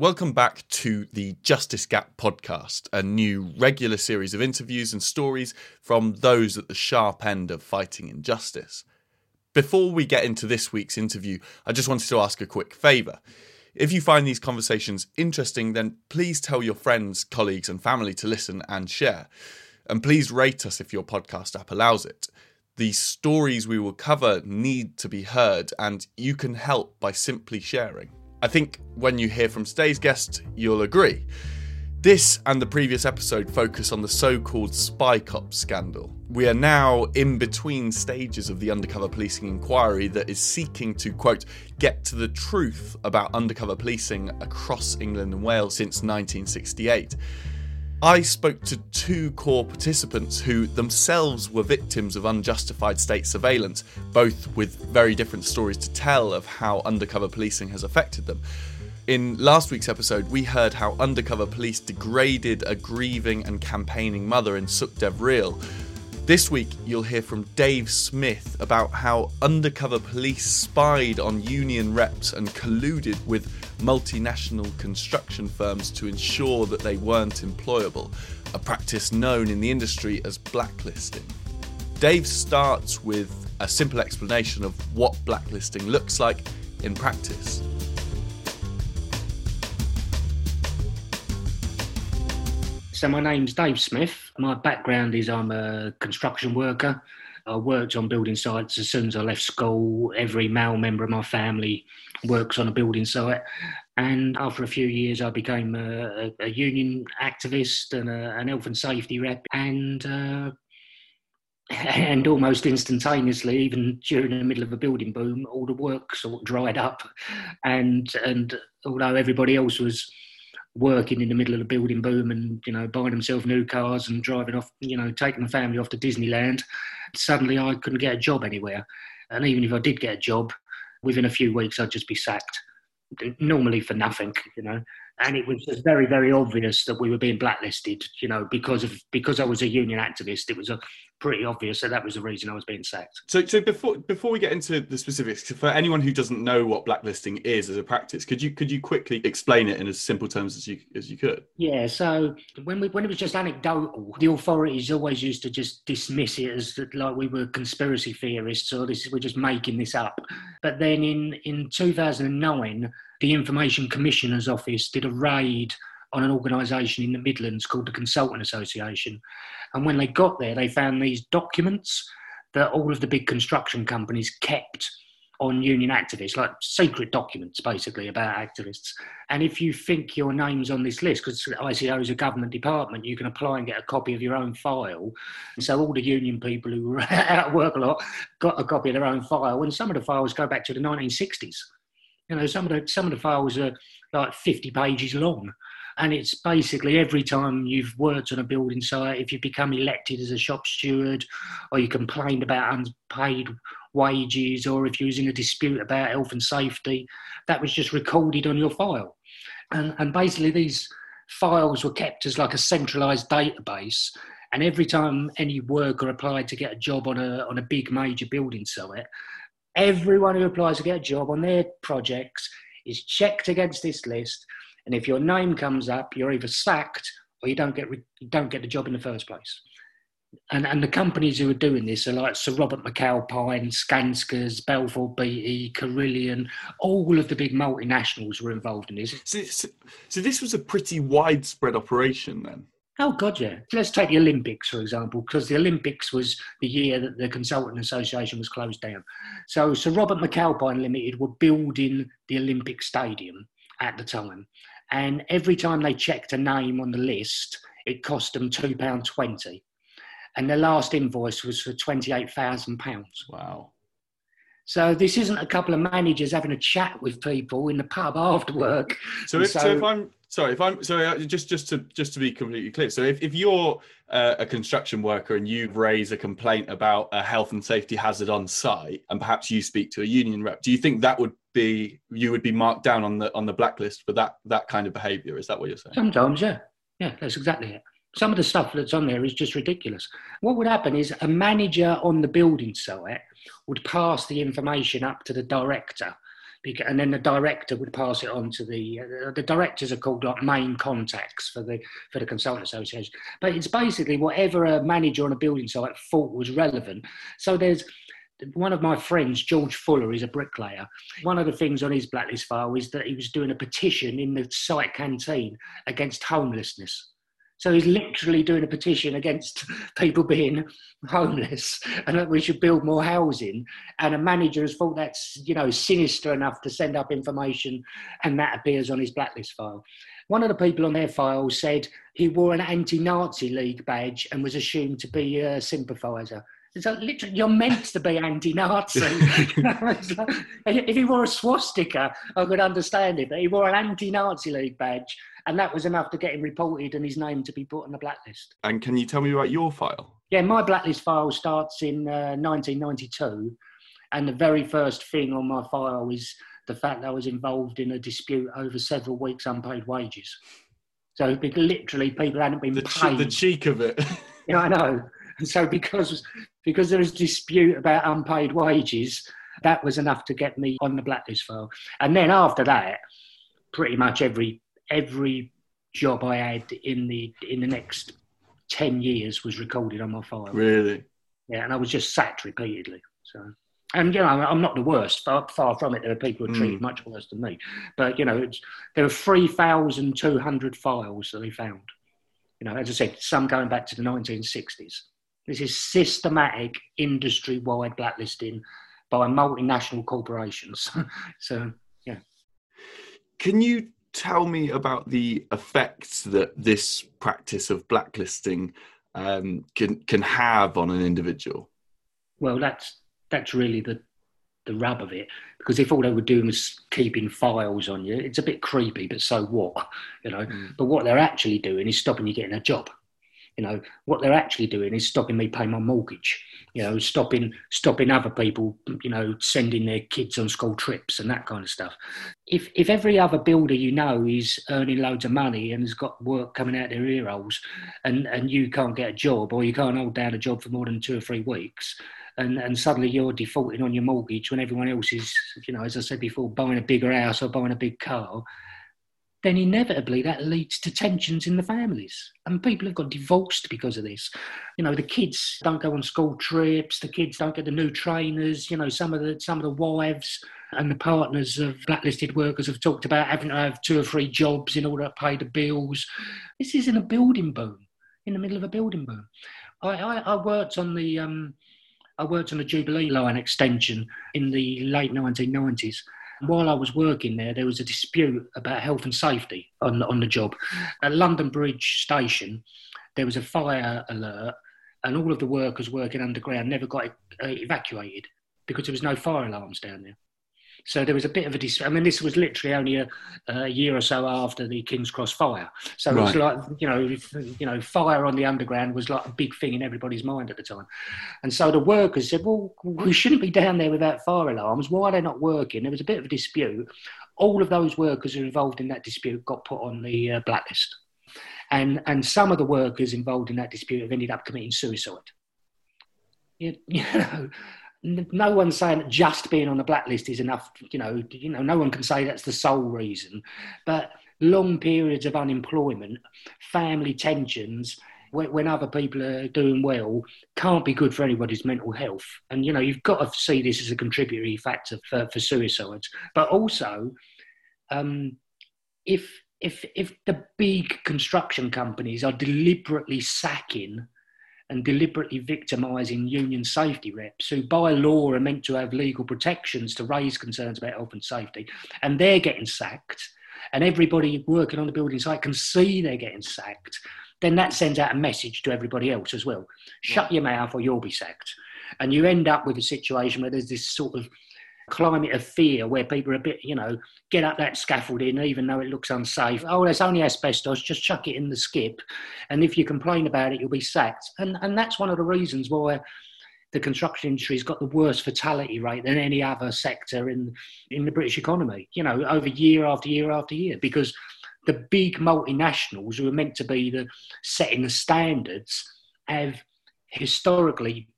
Welcome back to the Justice Gap podcast, a new regular series of interviews and stories from those at the sharp end of fighting injustice. Before we get into this week's interview, I just wanted to ask a quick favour. If you find these conversations interesting, then please tell your friends, colleagues, and family to listen and share. And please rate us if your podcast app allows it. The stories we will cover need to be heard, and you can help by simply sharing. I think when you hear from today's guest, you'll agree. This and the previous episode focus on the so called Spy Cop scandal. We are now in between stages of the undercover policing inquiry that is seeking to, quote, get to the truth about undercover policing across England and Wales since 1968. I spoke to two core participants who themselves were victims of unjustified state surveillance, both with very different stories to tell of how undercover policing has affected them. In last week's episode, we heard how undercover police degraded a grieving and campaigning mother in Sukhdev Reel. This week, you'll hear from Dave Smith about how undercover police spied on union reps and colluded with multinational construction firms to ensure that they weren't employable, a practice known in the industry as blacklisting. Dave starts with a simple explanation of what blacklisting looks like in practice. So my name's Dave Smith. My background is I'm a construction worker. I worked on building sites as soon as I left school. Every male member of my family works on a building site. And after a few years, I became a, a union activist and a, an health and safety rep. And uh, and almost instantaneously, even during the middle of a building boom, all the work sort of dried up. And and although everybody else was working in the middle of the building boom and you know buying himself new cars and driving off you know taking the family off to disneyland suddenly i couldn't get a job anywhere. And even if i did get a job within a few weeks i'd just be sacked normally for nothing you know and it was just very very obvious that we were being blacklisted you know because of because i was a union activist it was a pretty obvious that that was the reason I was being sacked. So, so before before we get into the specifics, for anyone who doesn't know what blacklisting is as a practice, could you could you quickly explain it in as simple terms as you as you could? Yeah. So when we when it was just anecdotal, the authorities always used to just dismiss it as like we were conspiracy theorists or this we're just making this up. But then in in 2009, the Information Commissioner's Office did a raid on an organisation in the Midlands called the Consulting Association. And when they got there, they found these documents that all of the big construction companies kept on union activists, like secret documents basically about activists. And if you think your name's on this list, because ICO is a government department, you can apply and get a copy of your own file. So all the union people who were out of work a lot got a copy of their own file. And some of the files go back to the 1960s. You know, some of the some of the files are like 50 pages long. And it's basically every time you've worked on a building site, if you become elected as a shop steward, or you complained about unpaid wages, or if you was in a dispute about health and safety, that was just recorded on your file. And, and basically, these files were kept as like a centralized database. And every time any worker applied to get a job on a, on a big major building site, everyone who applies to get a job on their projects is checked against this list and if your name comes up, you're either sacked or you don't get you don't get the job in the first place. And and the companies who are doing this are like Sir Robert McAlpine, Skanska's, Balfour Beatty, Carillion, all of the big multinationals were involved in this. So, so, so this was a pretty widespread operation then. Oh God, yeah. Let's take the Olympics for example, because the Olympics was the year that the Consulting Association was closed down. So Sir Robert McAlpine Limited were building the Olympic Stadium at the time, and every time they checked a name on the list, it cost them £2.20. And their last invoice was for £28,000. Wow. So this isn't a couple of managers having a chat with people in the pub after work. So if, so, so if I'm sorry, if I'm sorry, uh, just just to just to be completely clear. So if, if you're uh, a construction worker and you raise a complaint about a health and safety hazard on site, and perhaps you speak to a union rep, do you think that would be you would be marked down on the on the blacklist for that that kind of behaviour? Is that what you're saying? Sometimes, yeah, yeah, that's exactly it. Some of the stuff that's on there is just ridiculous. What would happen is a manager on the building site would pass the information up to the director and then the director would pass it on to the uh, the directors are called like main contacts for the for the consulting association. But it's basically whatever a manager on a building site thought was relevant. So there's one of my friends, George Fuller, is a bricklayer. One of the things on his blacklist file is that he was doing a petition in the site canteen against homelessness. So he's literally doing a petition against people being homeless and that we should build more housing. And a manager has thought that's, you know, sinister enough to send up information and that appears on his blacklist file. One of the people on their file said he wore an anti-Nazi League badge and was assumed to be a sympathiser. So literally, you're meant to be anti-Nazi. if he wore a swastika, I could understand it, but he wore an anti-Nazi League badge, and that was enough to get him reported and his name to be put on the blacklist. And can you tell me about your file? Yeah, my blacklist file starts in uh, 1992, and the very first thing on my file is the fact that I was involved in a dispute over several weeks' unpaid wages. So literally, people hadn't been the paid. the cheek of it. yeah, I know. And so because because there was a dispute about unpaid wages, that was enough to get me on the blacklist file. And then after that, pretty much every every job I had in the in the next ten years was recorded on my file. Really? Yeah, and I was just sacked repeatedly. So. And you know, I'm not the worst. Far, far from it. There are people who are treated mm. much worse than me. But you know, there were three thousand two hundred files that they found. You know, as I said, some going back to the 1960s. This is systematic industry wide blacklisting by multinational corporations. so, yeah. Can you tell me about the effects that this practice of blacklisting um, can can have on an individual? Well, that's that's really the the rub of it. Because if all they were doing was keeping files on you, it's a bit creepy. But so what, you know? Mm. But what they're actually doing is stopping you getting a job. You know, what they're actually doing is stopping me paying my mortgage. You know, stopping stopping other people, you know, sending their kids on school trips and that kind of stuff. If if every other builder you know is earning loads of money and has got work coming out their ear holes, and and you can't get a job or you can't hold down a job for more than two or three weeks, and, and suddenly you're defaulting on your mortgage when everyone else is, you know, as I said before, buying a bigger house or buying a big car, then inevitably that leads to tensions in the families. And people have got divorced because of this. You know, the kids don't go on school trips, the kids don't get the new trainers, you know, some of the some of the wives and the partners of blacklisted workers have talked about having to have two or three jobs in order to pay the bills. This is in a building boom, in the middle of a building boom. I, I, I worked on the um, I worked on the Jubilee line extension in the late 1990s while I was working there, there was a dispute about health and safety on, on the job. At London Bridge Station, there was a fire alert, and all of the workers working underground never got uh, evacuated because there was no fire alarms down there. So there was a bit of a dis- I mean, this was literally only a, a, year or so after the King's Cross fire. So right. it was like, you know, you know, fire on the underground was like a big thing in everybody's mind at the time. And so the workers said, well, we shouldn't be down there without fire alarms. Why are they not working? There was a bit of a dispute. All of those workers who were involved in that dispute got put on the uh, blacklist. And, and some of the workers involved in that dispute have ended up committing suicide. You, you know, no one's saying that just being on the blacklist is enough. You know, you know, no one can say that's the sole reason. But long periods of unemployment, family tensions, when, when other people are doing well, can't be good for anybody's mental health. And you know, you've got to see this as a contributory factor for, for suicides. But also, um, if if if the big construction companies are deliberately sacking and deliberately victimising union safety reps who, by law, are meant to have legal protections to raise concerns about health and safety, and they're getting sacked, and everybody working on the building site can see they're getting sacked, then that sends out a message to everybody else as well. Shut yeah. your mouth or you'll be sacked. And you end up with a situation where there's this sort of climate of fear where people are a bit, you know, get up that scaffolding even though it looks unsafe. Oh, there's only asbestos, just chuck it in the skip. And if you complain about it, you'll be sacked. And, and that's one of the reasons why the construction industry has got the worst fatality rate than any other sector in, in the British economy, you know, over year after year after year, because the big multinationals who are meant to be the setting the standards have historically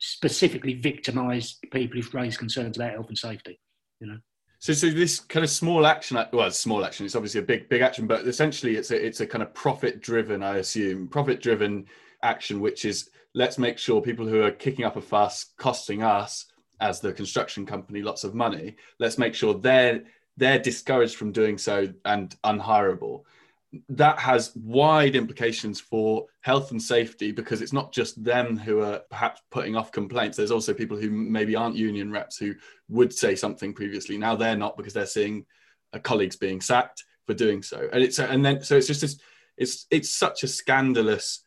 specifically victimised people who've raised concerns about health and safety. You know. So, so this kind of small action, well, small action. It's obviously a big, big action, but essentially, it's a, it's a kind of profit-driven, I assume, profit-driven action, which is let's make sure people who are kicking up a fuss, costing us as the construction company lots of money, let's make sure they're they're discouraged from doing so and unhireable that has wide implications for health and safety because it's not just them who are perhaps putting off complaints. There's also people who maybe aren't union reps who would say something previously. Now they're not because they're seeing colleagues being sacked for doing so. And it's and then so it's just this, it's it's such a scandalous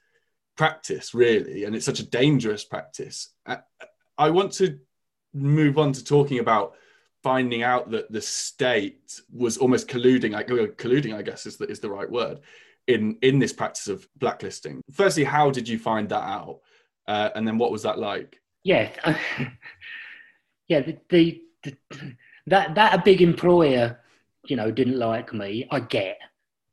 practice really, and it's such a dangerous practice. I, I want to move on to talking about finding out that the state was almost colluding, like colluding, I guess is the, is the right word, in in this practice of blacklisting. Firstly, how did you find that out, uh, and then what was that like? Yeah, yeah, the, the, the that that a big employer, you know, didn't like me. I get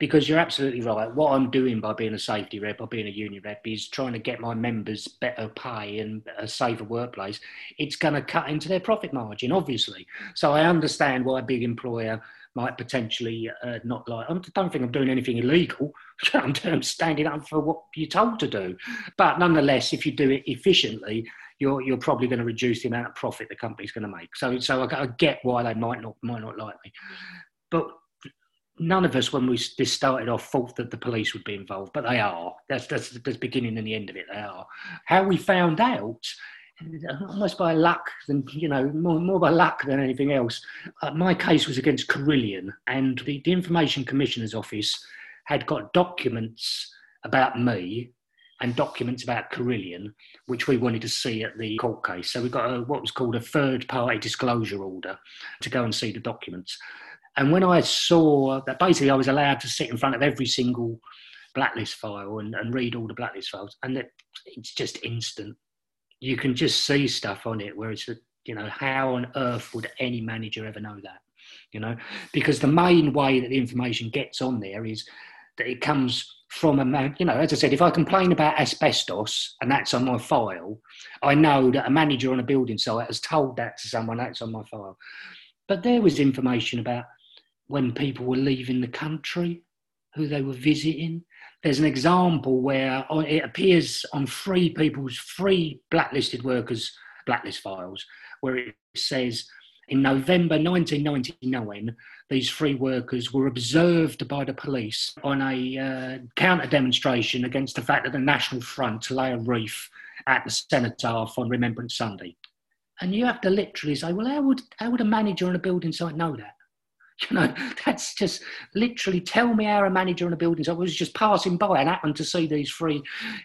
because you're absolutely right. What I'm doing by being a safety rep, by being a union rep, is trying to get my members better pay and a safer workplace. It's going to cut into their profit margin, obviously. So I understand why a big employer might potentially uh, not like. I don't think I'm doing anything illegal. I'm standing up for what you're told to do. But nonetheless, if you do it efficiently, you're you're probably going to reduce the amount of profit the company's going to make. So so I, I get why they might not might not like me, but none of us, when we this started off, thought that the police would be involved, but they are. That's that's the beginning and the end of it. They are. How we found out, almost by luck, than you know, more, more by luck than anything else. Uh, my case was against Carillion, and the, the Information Commissioner's Office had got documents about me and documents about Carillion, which we wanted to see at the court case. So we got a, what was called a third party disclosure order to go and see the documents. And when I saw that basically I was allowed to sit in front of every single blacklist file and, and read all the blacklist files, and it, it's just instant. You can just see stuff on it where it's, you know, how on earth would any manager ever know that? You know, because the main way that the information gets on there is that it comes from a man, you know, as I said, if I complain about asbestos and that's on my file, I know that a manager on a building site has told that to someone that's on my file. But there was information about when people were leaving the country, who they were visiting. There's an example where it appears on three people's, three blacklisted workers' blacklist files, where it says in November 1999, these three workers were observed by the police on a uh, counter demonstration against the fact that the National Front lay a wreath at the cenotaph on Remembrance Sunday. And you have to literally say, well, how would, how would a manager on a building site know that? You know, that's just literally tell me how a manager in a building. So I was just passing by and happened to see these three,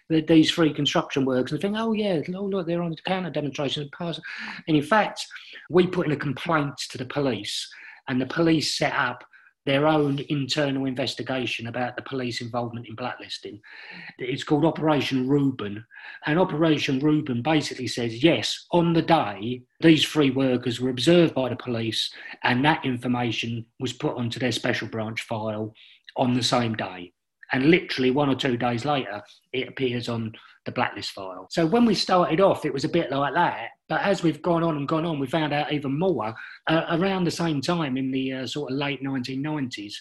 these three construction works and think, oh yeah, oh look, they're on the counter demonstration. And in fact, we put in a complaint to the police, and the police set up their own internal investigation about the police involvement in blacklisting. It's called Operation Reuben. And Operation Reuben basically says yes, on the day, these three workers were observed by the police, and that information was put onto their special branch file on the same day. And literally one or two days later, it appears on the blacklist file. So when we started off, it was a bit like that. But as we've gone on and gone on, we found out even more. Uh, around the same time, in the uh, sort of late 1990s,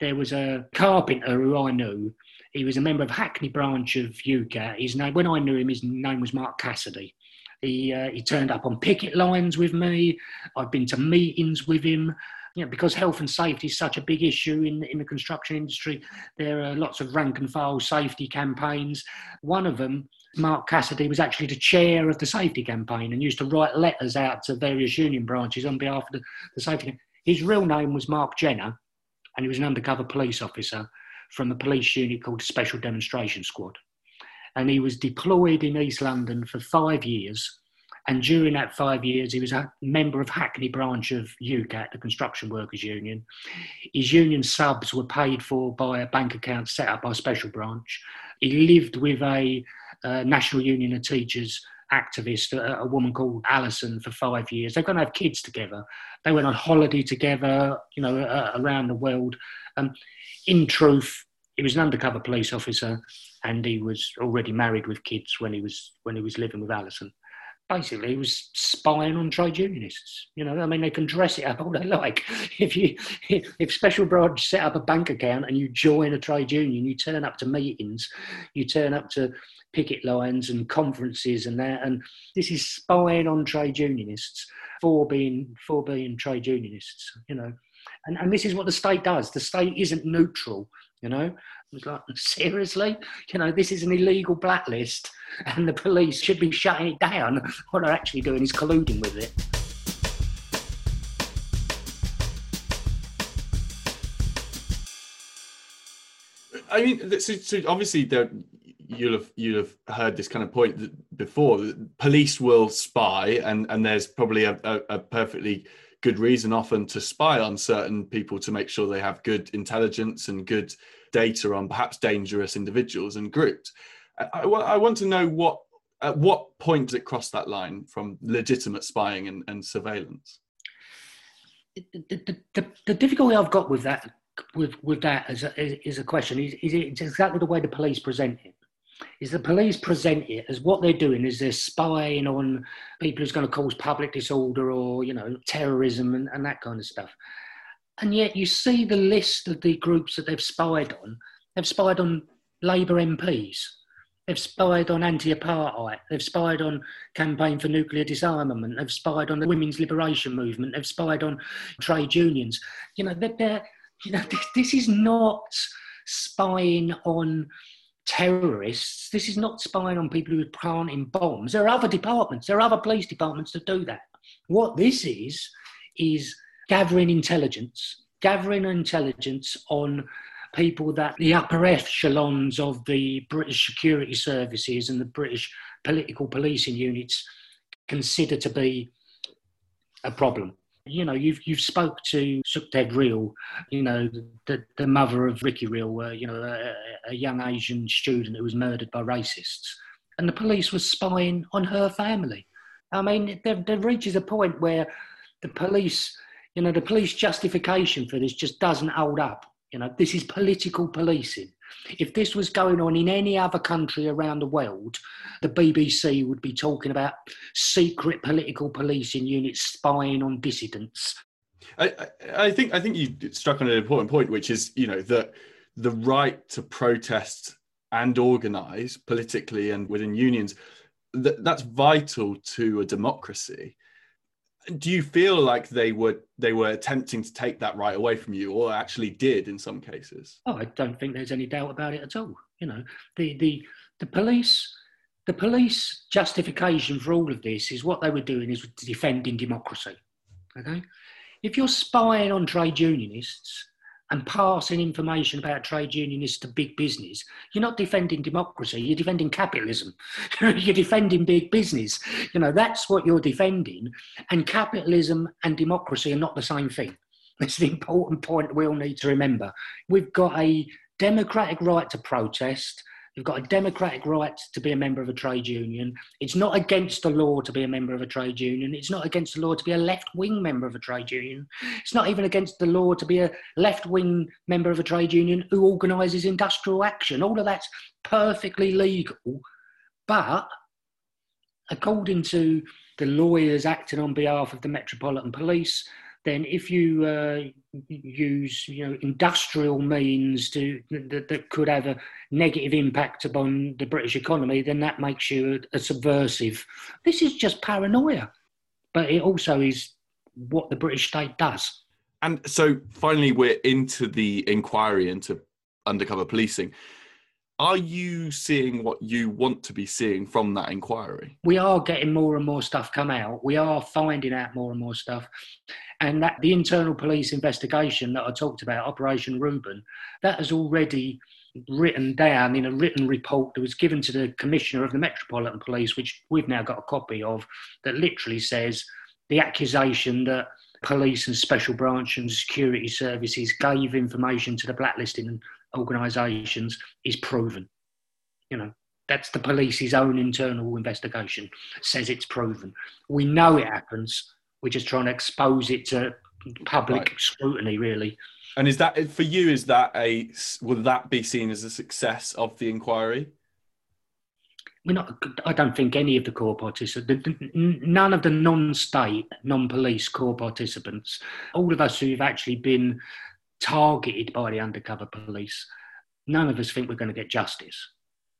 there was a carpenter who I knew. He was a member of Hackney branch of UCATT. His name, when I knew him, his name was Mark Cassidy. He, uh, he turned up on picket lines with me. I've been to meetings with him you know, because health and safety is such a big issue in, in the construction industry, there are lots of rank and file safety campaigns. One of them, Mark Cassidy, was actually the chair of the safety campaign and used to write letters out to various union branches on behalf of the, the safety. His real name was Mark Jenner, and he was an undercover police officer from a police unit called Special Demonstration Squad. And he was deployed in East London for five years and during that five years, he was a member of Hackney branch of UCATT, the Construction Workers Union. His union subs were paid for by a bank account set up by a special branch. He lived with a, a National Union of Teachers activist, a, a, woman called Alison, for five years. They're going to have kids together. They went on holiday together, you know, uh, around the world. Um, in truth, he was an undercover police officer, and he was already married with kids when he was when he was living with Alison basically was spying on trade unionists. You know, I mean, they can dress it up all they like. If you if, if special branch set up a bank account and you join a trade union, you turn up to meetings, you turn up to picket lines and conferences and that, and this is spying on trade unionists for being for being trade unionists. You know, and and this is what the state does. The state isn't neutral. You know, it's like seriously, you know, this is an illegal blacklist and the police should be shutting it down. What they're actually doing is colluding with it. I mean, so, so obviously there, you'll have you'll have heard this kind of point before. Police will spy, and and there's probably a, a, a perfectly good reason often to spy on certain people to make sure they have good intelligence and good data on perhaps dangerous individuals and groups. I, I, want to know what at what point does it cross that line from legitimate spying and, and surveillance? The, the, the, the, difficulty I've got with that with with that is a, is a question is, is it exactly the way the police present it is the police present it as what they're doing is they're spying on people who's going to cause public disorder or you know terrorism and, and that kind of stuff and yet you see the list of the groups that they've spied on. They've spied on Labour MPs. They've spied on anti-apartheid. They've spied on campaign for nuclear disarmament. They've spied on the women's liberation movement. They've spied on trade unions. You know, they're, they're you know, this, this is not spying on terrorists. This is not spying on people who are planting bombs. There are other departments. There are other police departments that do that. What this is is gathering intelligence, gathering intelligence on people that the upper echelons of the British security services and the British political policing units consider to be a problem. You know, you've you've spoke to Sukhdev Reel, you know, the, the mother of Ricky Reel, uh, you know, a, a young Asian student who was murdered by racists, and the police was spying on her family. I mean, there, there reaches a point where the police you know, the police justification for this just doesn't hold up. You know, this is political policing. If this was going on in any other country around the world, the BBC would be talking about secret political policing units spying on dissidents. I, I think I think you struck on an important point, which is you know that the right to protest and organise politically and within unions that, that's vital to a democracy do you feel like they were they were attempting to take that right away from you or actually did in some cases? Oh i don't think there's any doubt about it at all. You know the the the police the police justification for all of this is what they were doing is defending democracy okay? If you're spying on trade unionists and passing information about trade unionists to big business, you're not defending democracy, you're defending capitalism. you're defending big business. You know, that's what you're defending. And capitalism and democracy are not the same thing. It's the important point we all need to remember. We've got a democratic right to protest You've got a democratic right to be a member of a trade union. It's not against the law to be a member of a trade union. It's not against the law to be a left wing member of a trade union. It's not even against the law to be a left wing member of a trade union who organises industrial action. All of that's perfectly legal. But according to the lawyers acting on behalf of the Metropolitan Police, then if you uh, use you know industrial means to that, that, could have a negative impact upon the British economy, then that makes you a, a subversive. This is just paranoia, but it also is what the British state does. And so finally, we're into the inquiry into undercover policing. Are you seeing what you want to be seeing from that inquiry? We are getting more and more stuff come out. We are finding out more and more stuff. And that the internal police investigation that I talked about, Operation Reuben, that has already written down in a written report that was given to the Commissioner of the Metropolitan Police, which we've now got a copy of, that literally says the accusation that police and special branch and security services gave information to the blacklisting organisations is proven. You know, that's the police's own internal investigation says it's proven. We know it happens. We're just trying to expose it to public right. scrutiny, really. And is that for you? Is that a will that be seen as a success of the inquiry? we're not, I don't think any of the core participants, none of the non-state, non-police core participants, all of us who've actually been targeted by the undercover police, none of us think we're going to get justice.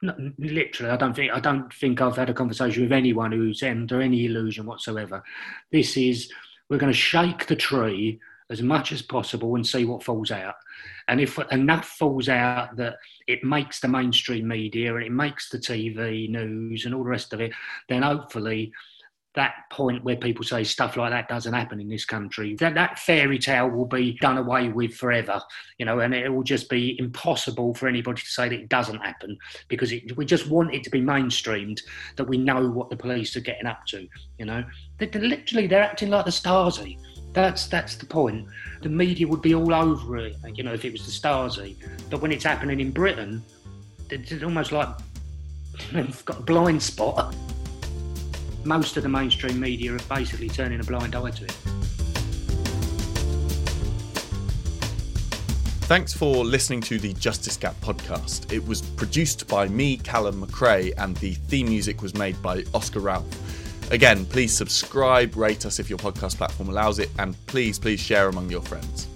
No, literally, I don't think I don't think I've had a conversation with anyone who's under any illusion whatsoever. This is we're going to shake the tree as much as possible and see what falls out. And if enough falls out that it makes the mainstream media and it makes the TV news and all the rest of it, then hopefully that point where people say stuff like that doesn't happen in this country, that, that fairy tale will be done away with forever, you know, and it will just be impossible for anybody to say that it doesn't happen because it, we just want it to be mainstreamed that we know what the police are getting up to, you know. They, they literally, they're acting like the Stasi. That's that's the point. The media would be all over it, you know, if it was the Stasi. But when it's happening in Britain, it's almost like they've got a blind spot most of the mainstream media are basically turning a blind eye to it. Thanks for listening to the Justice Gap podcast. It was produced by me, Calum McCrae, and the theme music was made by Oscar Ralph. Again, please subscribe, rate us if your podcast platform allows it, and please, please share among your friends.